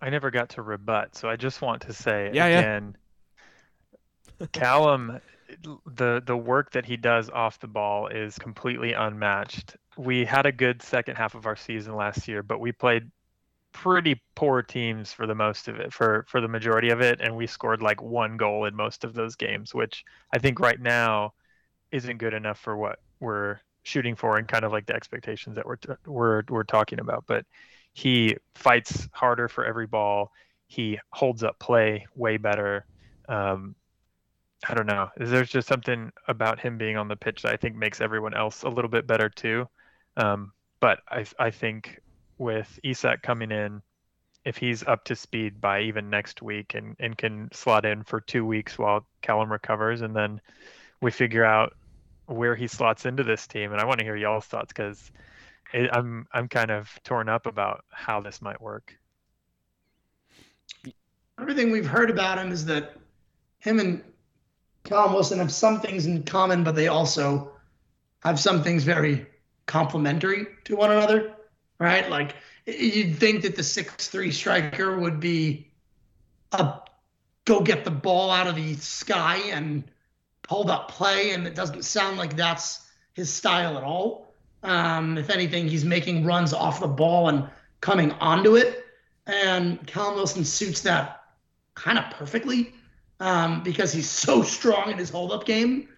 I never got to rebut, so I just want to say yeah, again, yeah. Callum, the the work that he does off the ball is completely unmatched we had a good second half of our season last year, but we played pretty poor teams for the most of it for for the majority of it and we scored like one goal in most of those games which i think right now isn't good enough for what we're shooting for and kind of like the expectations that we're t- we're we're talking about. But he fights harder for every ball. He holds up play way better. Um, I don't know. Is there's just something about him being on the pitch that I think makes everyone else a little bit better too. Um, but I I think with Isak coming in, if he's up to speed by even next week and, and can slot in for two weeks while Callum recovers, and then we figure out where he slots into this team. And I want to hear y'all's thoughts because I'm I'm kind of torn up about how this might work. Everything we've heard about him is that him and Callum Wilson have some things in common, but they also have some things very complementary to one another, right? Like you'd think that the six-three striker would be a go get the ball out of the sky and hold up play, and it doesn't sound like that's his style at all. Um, if anything, he's making runs off the ball and coming onto it, and Callum Wilson suits that kind of perfectly um, because he's so strong in his hold-up game.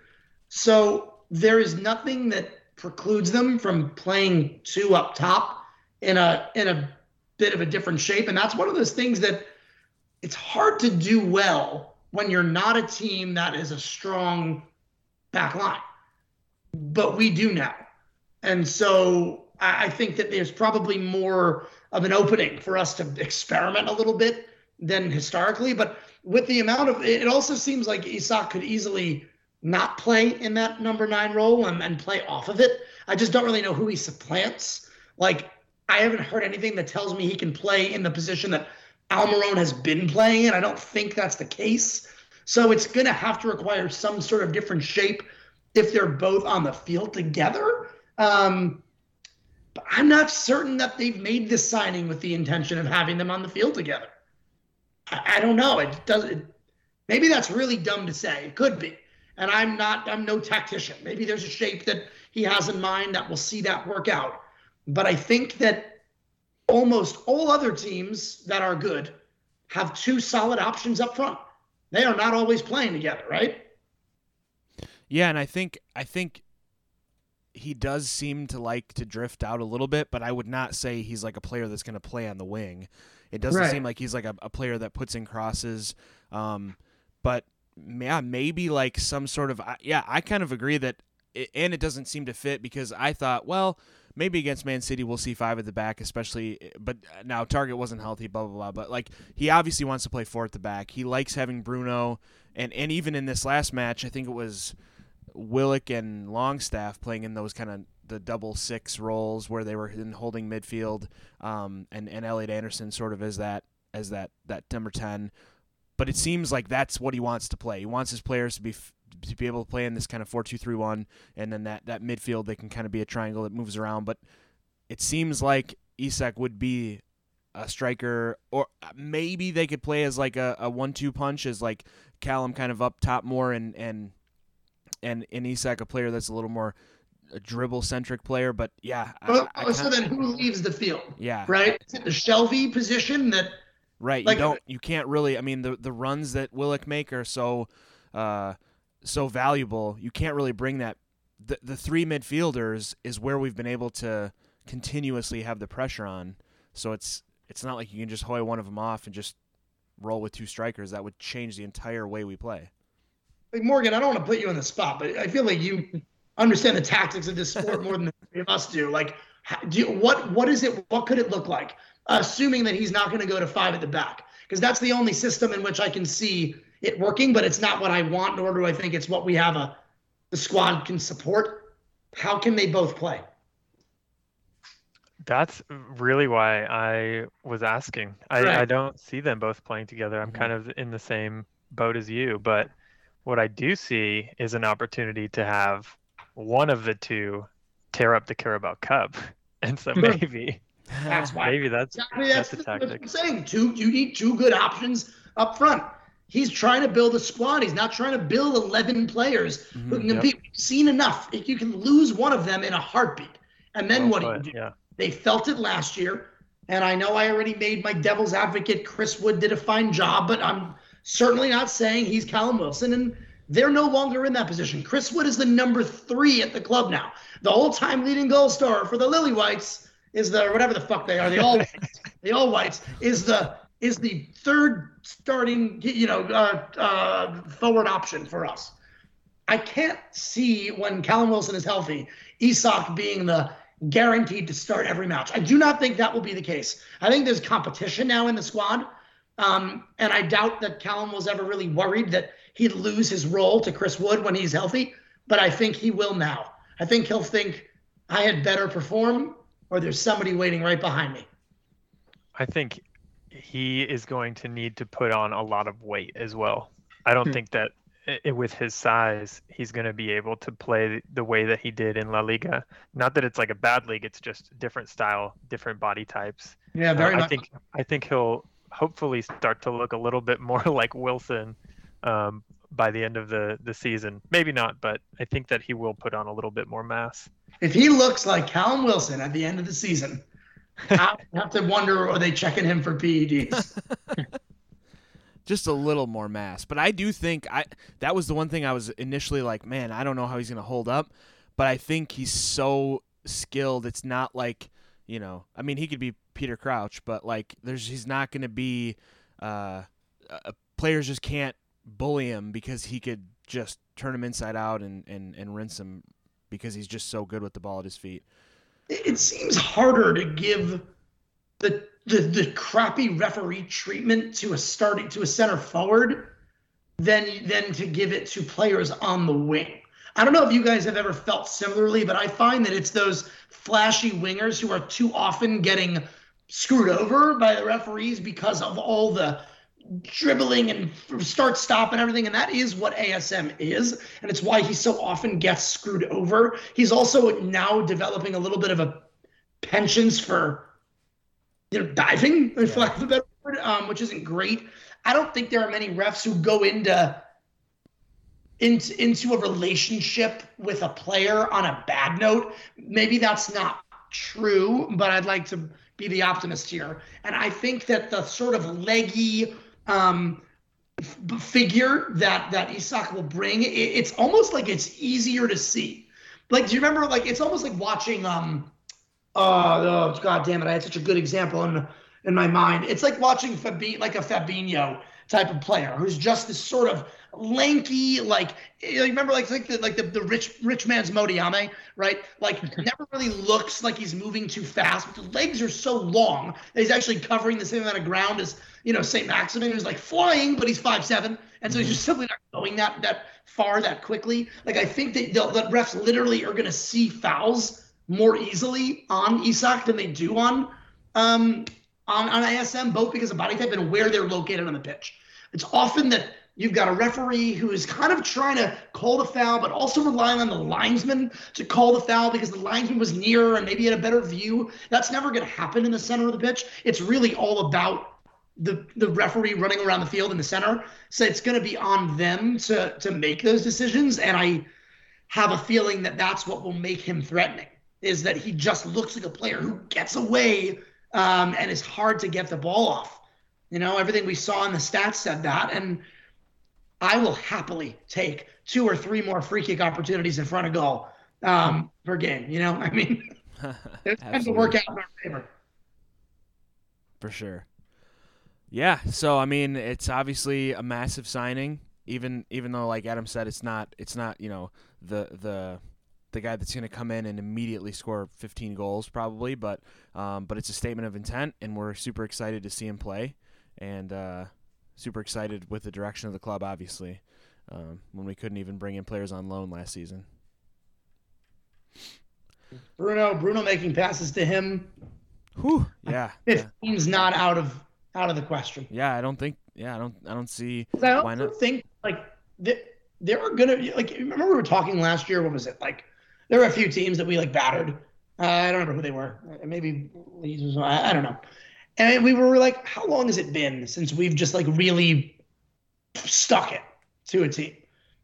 So there is nothing that precludes them from playing two up top in a in a bit of a different shape, and that's one of those things that it's hard to do well when you're not a team that is a strong back line. But we do now. And so I, I think that there's probably more of an opening for us to experiment a little bit than historically. But with the amount of it also seems like Isak could easily not play in that number nine role and, and play off of it. I just don't really know who he supplants. Like I haven't heard anything that tells me he can play in the position that Almiron has been playing, and I don't think that's the case. So it's going to have to require some sort of different shape if they're both on the field together. Um, but I'm not certain that they've made this signing with the intention of having them on the field together. I, I don't know. It doesn't. Maybe that's really dumb to say. It could be. And I'm not. I'm no tactician. Maybe there's a shape that he has in mind that will see that work out. But I think that almost all other teams that are good have two solid options up front. They are not always playing together, right? Yeah, and I think I think he does seem to like to drift out a little bit, but I would not say he's like a player that's going to play on the wing. It doesn't right. seem like he's like a, a, player that puts in crosses. Um, but yeah, maybe like some sort of yeah. I kind of agree that, it, and it doesn't seem to fit because I thought, well, maybe against Man City we'll see five at the back, especially. But now Targett wasn't healthy, blah blah blah. But like he obviously wants to play four at the back. He likes having Bruno, and and even in this last match, I think it was Willock and Longstaff playing in those kind of the double six roles where they were in holding midfield, um, and and Elliot Anderson sort of as that as that that number ten. But it seems like that's what he wants to play. He wants his players to be to be able to play in this kind of 4-2-3-1 and then that that midfield they can kind of be a triangle that moves around but it seems like Isak would be a striker or maybe they could play as like a, a one-two punch as like Callum kind of up top more and and and, and Isak a player that's a little more a dribble centric player, but yeah. Well, I, I so then who leaves the field? Yeah. Right? Is it the Shelvey position that Right. Like, you don't you can't really I mean the the runs that Willock make are so uh so valuable. You can't really bring that. The, the three midfielders is where we've been able to continuously have the pressure on. So it's it's not like you can just hoy one of them off and just roll with two strikers. That would change the entire way we play. Like Morgan, I don't want to put you on the spot, but I feel like you understand the tactics of this sport more than the three of us do. Like, do you, what what is it? What could it look like? Assuming that he's not going to go to five at the back, because that's the only system in which I can see it working, but it's not what I want, nor do I think it's what we have a the squad can support. How can they both play? That's really why I was asking. I, right. I don't see them both playing together. I'm mm-hmm. kind of in the same boat as you, but what I do see is an opportunity to have one of the two tear up the Carabao Cup. And so maybe that's why maybe that's exactly that's, that's the tactic. I'm saying two you need two good options up front. He's trying to build a squad. He's not trying to build 11 players mm-hmm, who can compete. Yep. We've seen enough. You can lose one of them in a heartbeat. And then well, what do you do? Yeah. They felt it last year. And I know I already made my devil's advocate. Chris Wood did a fine job, but I'm certainly not saying he's Callum Wilson. And They're no longer in that position. Chris Wood is the number three at the club now. The all-time leading goal scorer for the Lily Whites is the whatever the fuck they are, the all whites, the all whites is the is the third starting, you know, uh, uh, forward option for us. I can't see when Callum Wilson is healthy, Isak being the guaranteed to start every match. I do not think that will be the case. I think there's competition now in the squad. Um, and I doubt that Callum was ever really worried that he'd lose his role to Chris Wood when he's healthy, but I think he will now. I think he'll think I had better perform or there's somebody waiting right behind me. I think he is going to need to put on a lot of weight as well. I don't hmm. think that it, with his size, he's going to be able to play the way that he did in La Liga. Not that it's like a bad league; it's just different style, different body types. Yeah, very. Uh, I think I think he'll hopefully start to look a little bit more like Wilson um, by the end of the the season. Maybe not, but I think that he will put on a little bit more mass. If he looks like Callum Wilson at the end of the season, I have to wonder are they checking him for PEDs? just a little more mass. But I do think I that was the one thing I was initially like, man, I don't know how he's going to hold up, but I think he's so skilled. It's not like, you know, I mean, he could be Peter Crouch, but like there's he's not going to be uh, uh, players just can't bully him because he could just turn him inside out and and and rinse him because he's just so good with the ball at his feet. It seems harder to give the the the crappy referee treatment to a starting to a center forward than than to give it to players on the wing. I don't know if you guys have ever felt similarly, but I find that it's those flashy wingers who are too often getting screwed over by the referees because of all the dribbling and start stop and everything and that is what ASM is and it's why he so often gets screwed over he's also now developing a little bit of a penchant for you know, diving, yeah. for lack of a better word, um, which isn't great. I don't think there are many refs who go into into into a relationship with a player on a bad note. Maybe that's not true, but I'd like to be the optimist here. And I think that the sort of leggy um, f- figure that that Isak will bring, it, it's almost like it's easier to see. Like, do you remember? Like, it's almost like watching um, Oh, oh, god damn it! I had such a good example in in my mind. It's like watching Fabi, like a Fabinho type of player who's just this sort of lanky, like you remember, like like the like the, the rich rich man's Mo Diamé, right? Like never really looks like he's moving too fast, but the legs are so long that he's actually covering the same amount of ground as you know Saint Maximin, who's like flying, but he's five seven, and so he's just simply not going that that far that quickly. Like I think that the, the refs literally are going to see fouls more easily on Isak than they do on um, on, on ASM, both because of body type and where they're located on the pitch. It's often that you've got a referee who is kind of trying to call the foul, but also relying on the linesman to call the foul because the linesman was nearer and maybe had a better view. That's never going to happen in the center of the pitch. It's really all about the the referee running around the field in the center. So it's going to be on them to to make those decisions, and I have a feeling that that's what will make him threatening is that he just looks like a player who gets away um, and it's hard to get the ball off. You know, everything we saw in the stats said that. And I will happily take two or three more free kick opportunities in front of goal um, per game. You know, I mean, it tends to work out in our favor. For sure. Yeah. So, I mean, it's obviously a massive signing. Even even though, like Adam said, it's not it's not you know the the the guy that's going to come in and immediately score 15 goals probably, but um, but it's a statement of intent, and we're super excited to see him play, and uh, super excited with the direction of the club. Obviously, um, when we couldn't even bring in players on loan last season. Bruno, Bruno making passes to him. Whew, yeah, Fifteen's yeah. not out of out of the question. Yeah, I don't think. Yeah, I don't. I don't see. I also think like there are gonna like. Remember we were talking last year. What was it like? There were a few teams that we like battered. Uh, I don't remember who they were. Maybe Leeds was. I, I don't know. And we were like, how long has it been since we've just like really stuck it to a team?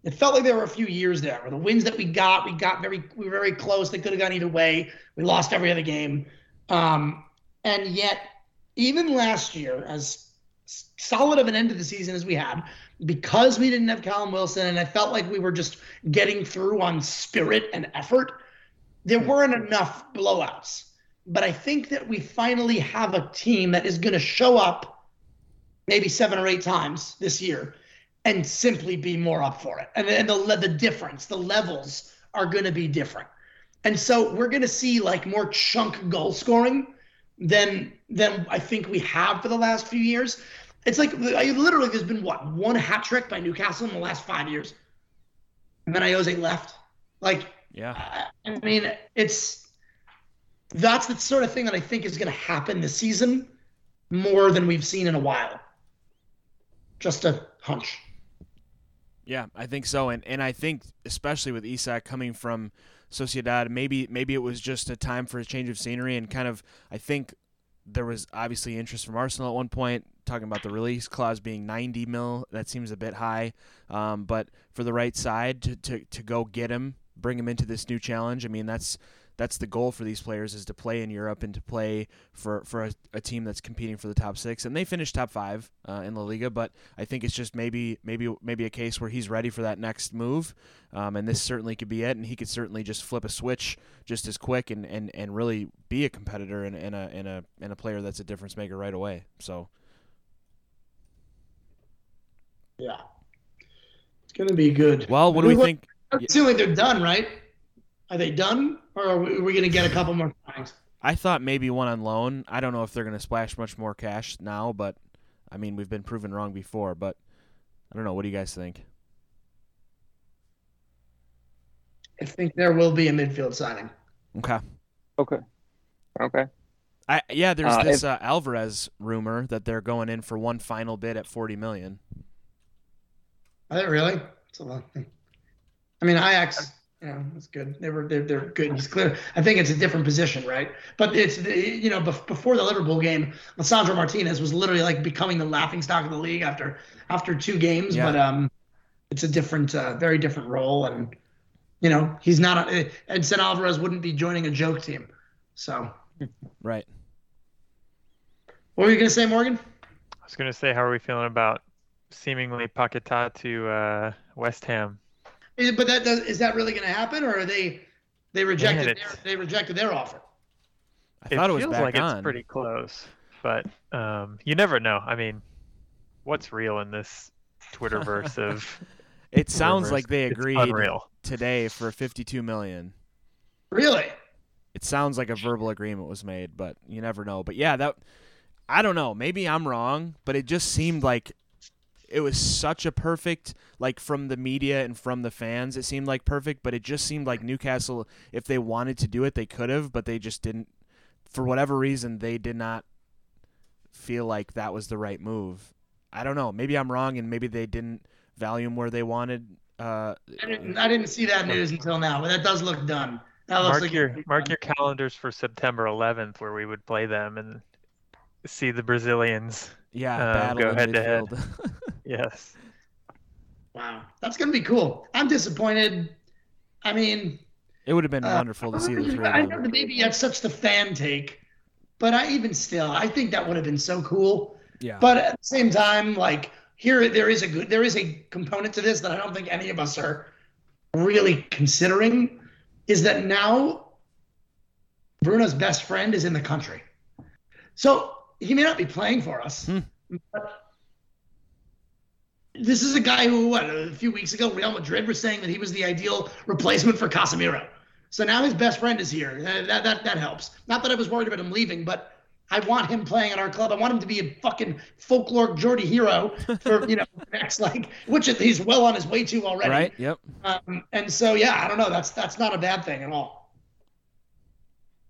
It felt like there were a few years there where the wins that we got, we got very, we were very close. They could have gone either way. We lost every other game. Um, and yet, even last year, as solid of an end to the season as we had because we didn't have Callum Wilson and I felt like we were just getting through on spirit and effort. There weren't enough blowouts. But I think that we finally have a team that is going to show up maybe seven or eight times this year and simply be more up for it. And, and the, the difference, the levels are going to be different. And so we're going to see like more chunk goal scoring than than I think we have for the last few years. It's like I, literally there's been what one hat trick by Newcastle in the last five years, and then Ayoze left. Like, yeah, I, I mean, it's that's the sort of thing that I think is going to happen this season more than we've seen in a while. Just a hunch. Yeah, I think so, and and I think especially with Isak coming from Sociedad, maybe maybe it was just a time for a change of scenery and kind of I think there was obviously interest from Arsenal at one point talking about the release clause being 90 mil. That seems a bit high, um, but for the right side to, to to go get him, bring him into this new challenge. I mean that's that's the goal for these players is to play in Europe and to play for for a, a team that's competing for the top six. And they finished top five uh, in La Liga, but I think it's just maybe maybe maybe a case where he's ready for that next move, um, and this certainly could be it. And he could certainly just flip a switch just as quick and, and, and really be a competitor and, and a and a and a player that's a difference maker right away. So. Yeah, it's gonna be good. Well, what do we think? It seems like they're done, right? Are they done, or are we, we going to get a couple more times? I thought maybe one on loan. I don't know if they're going to splash much more cash now, but I mean we've been proven wrong before. But I don't know. What do you guys think? I think there will be a midfield signing. Okay. Okay. Okay. I yeah. There's Uh, this if- uh, Alvarez rumor that they're going in for one final bid at forty million. Are they really? It's a lot. I mean, Ajax. Yeah, that's good. They were they're, they're good. He's clear. I think it's a different position, right? But it's you know before the Liverpool game, Lisandro Martinez was literally like becoming the laughing stock of the league after after two games. Yeah. But um, it's a different, uh, very different role, and you know he's not. A, Edson Alvarez wouldn't be joining a joke team. So Right. what were you gonna say, Morgan? I was going to say, how are we feeling about seemingly Paquetá to uh, West Ham? Is- But that does, is that really gonna happen, or are they they rejected Man, their, they rejected their offer? I thought it was feels back like on. it's pretty close, but um, you never know. I mean, what's real in this Twitterverse of? It sounds rumors? like they It's agreed today for 52 million. Really? It sounds like a verbal agreement was made, but you never know. But yeah, that I don't know. Maybe I'm wrong, but it just seemed like it was such a perfect like from the media and from the fans it seemed like perfect but it just seemed like newcastle if they wanted to do it they could have but they just didn't for whatever reason they did not feel like that was the right move i don't know maybe i'm wrong and maybe they didn't value him where they wanted uh I didn't, I didn't see that news until now, but that does look done. That looks Mark like your mark your calendars for September 11th, where we would play them and see the Brazilians. yeah Uh, battle go head to head. midfield. Yes. Wow, that's gonna be cool. I'm disappointed. I mean, it would have been uh, wonderful to see the three I of know them that maybe that's such the fan take, but I even still, I think that would have been so cool. yeah But at the same time, like here, there is a good, there is a component to this that I don't think any of us are really considering. Is that now Bruno's best friend is in the country, so he may not be playing for us. Hmm. But this is a guy who, what, a few weeks ago, Real Madrid were saying that he was the ideal replacement for Casemiro. So now his best friend is here. Uh, That, that, that helps. Not that I was worried about him leaving, but I want him playing at our club. I want him to be a fucking folklore Geordie hero for, you know, next, like, which he's well on his way to already. right yep Um, and so, yeah, I don't know. That's that's not a bad thing at all.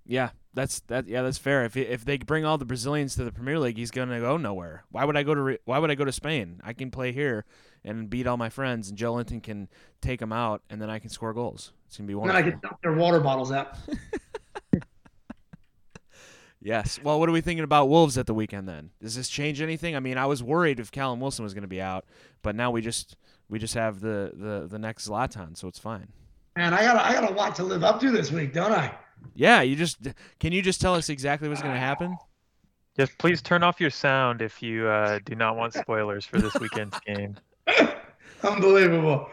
Yeah, that's that. Yeah, that's fair. If if they bring all the Brazilians to the Premier League, he's gonna go nowhere. Why would I go to Re- Why would I go to Spain? I can play here and beat all my friends, and Joelinton can take them out, and then I can score goals. It's gonna be And then I wonderful. can dump their water bottles out. Yes. Well, what are we thinking about Wolves at the weekend then? Does this change anything? I mean, I was worried if Callum Wilson was going to be out, but now we just we just have the the the next Zlatan, so it's fine. Man, I got I got a lot to live up to this week, don't I? Yeah, you just can you just tell us exactly what's going to happen? Yes, please turn off your sound if you uh, do not want spoilers for this weekend's game. Unbelievable.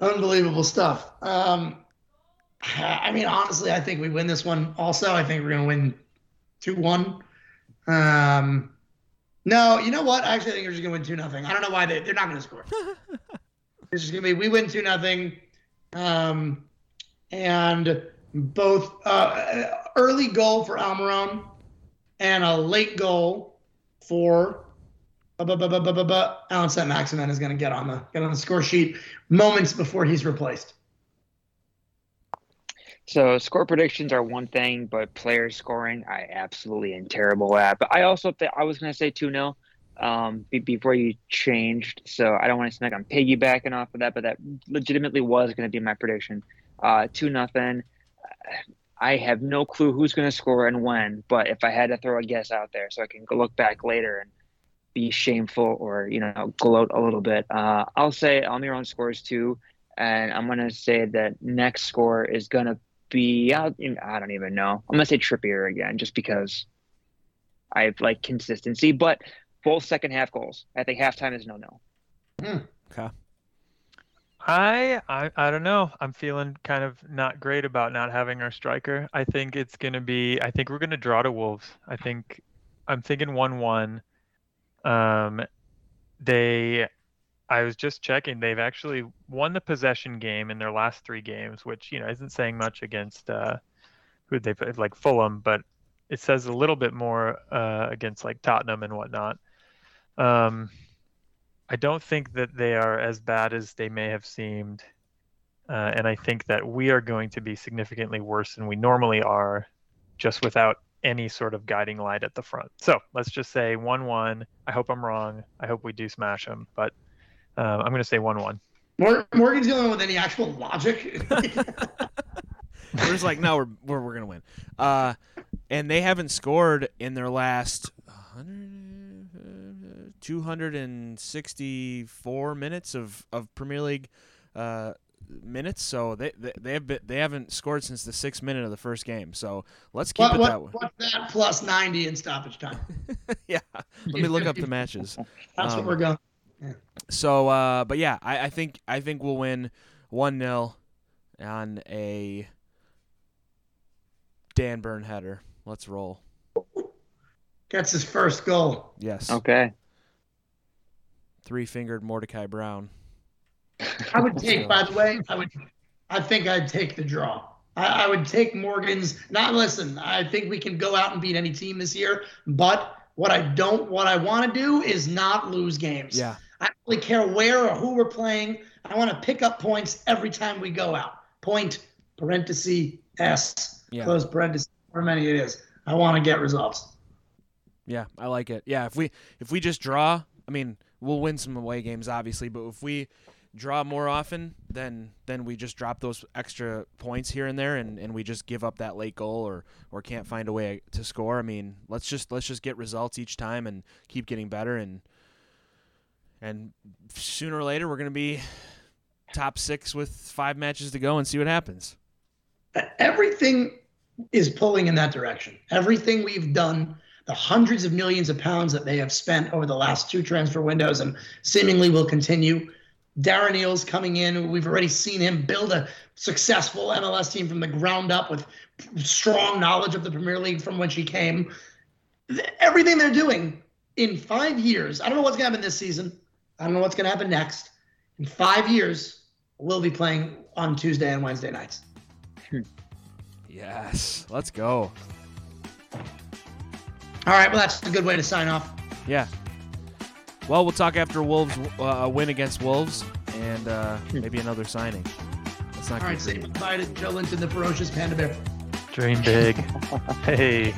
Unbelievable stuff. Um, I mean, honestly, I think we win this one also. I think we're going to win 2 1. Um, no, you know what? I actually think we're just going to win 2 nothing. I don't know why they, they're not going to score. it's just going to be we win 2 nothing. Um, and both uh, early goal for Almiron and a late goal for Allan Saint-Maximin is going to get on the get on the score sheet moments before he's replaced. So score predictions are one thing, but player scoring, I absolutely am terrible at. But I also th- I was going to say two 0 um, be- before you changed, so I don't want to seem like I'm piggybacking off of that, but that legitimately was going to be my prediction. Uh, two nothing. I have no clue who's going to score and when, but if I had to throw a guess out there, so I can look back later and be shameful or you know gloat a little bit, uh, I'll say Almiron scores two, and I'm going to say that next score is going to be I don't even know. I'm going to say Trippier again, just because I have like consistency, but both second half goals. I think halftime is no no. Hmm. Okay. I, I I don't know. I'm feeling kind of not great about not having our striker. I think it's gonna be. I think we're gonna draw to Wolves. I think I'm thinking one-one. Um, they. I was just checking. They've actually won the possession game in their last three games, which you know isn't saying much against uh, who they played like Fulham, but it says a little bit more uh, against like Tottenham and whatnot. Um, I don't think that they are as bad as they may have seemed. Uh, and I think that we are going to be significantly worse than we normally are, just without any sort of guiding light at the front. So let's just say 1 1. I hope I'm wrong. I hope we do smash them, but uh, I'm going to say 1 1. Morgan's the only one with any actual logic. we're just like, no, we're we're, we're gonna win. Uh, and they haven't scored in their last 100, 264 minutes of, of Premier League uh, minutes. So they, they they have been, they haven't scored since the sixth minute of the first game. So let's keep what, it what, that way. What's that plus 90 in stoppage time? yeah, let me look up the matches. That's Um, what we're going. So, uh, but yeah, I, I think I think we'll win one 0 on a Dan Burn header. Let's roll. Gets his first goal. Yes. Okay. Three fingered Mordecai Brown. I would take, by the way, I would, I think I'd take the draw. I, I would take Morgan's. Not listen. I think we can go out and beat any team this year. But what I don't, what I want to do is not lose games. Yeah. I don't really care where or who we're playing. I want to pick up points every time we go out. Point parenthesis s Yeah. close parenthesis. However many it is. I want to get results. Yeah, I like it. Yeah, if we if we just draw, I mean, we'll win some away games obviously, but if we draw more often, then then we just drop those extra points here and there and, and we just give up that late goal or or can't find a way to score. I mean, let's just let's just get results each time and keep getting better and and sooner or later we're going to be top 6 with 5 matches to go and see what happens. everything is pulling in that direction. Everything we've done, the hundreds of millions of pounds that they have spent over the last two transfer windows and seemingly will continue. Darren Eales coming in. We've already seen him build a successful MLS team from the ground up with strong knowledge of the Premier League from when she came. Everything they're doing in five years, I don't know what's going to happen this season. I don't know what's going to happen next. In five years, we'll be playing on Tuesday and Wednesday nights. Yes, let's go. All right, well, that's a good way to sign off. Yeah. Well, we'll talk after Wolves uh, win against Wolves and uh, maybe another signing. Let's not All right, get say goodbye to Joelinton, the ferocious panda bear. Dream big. hey.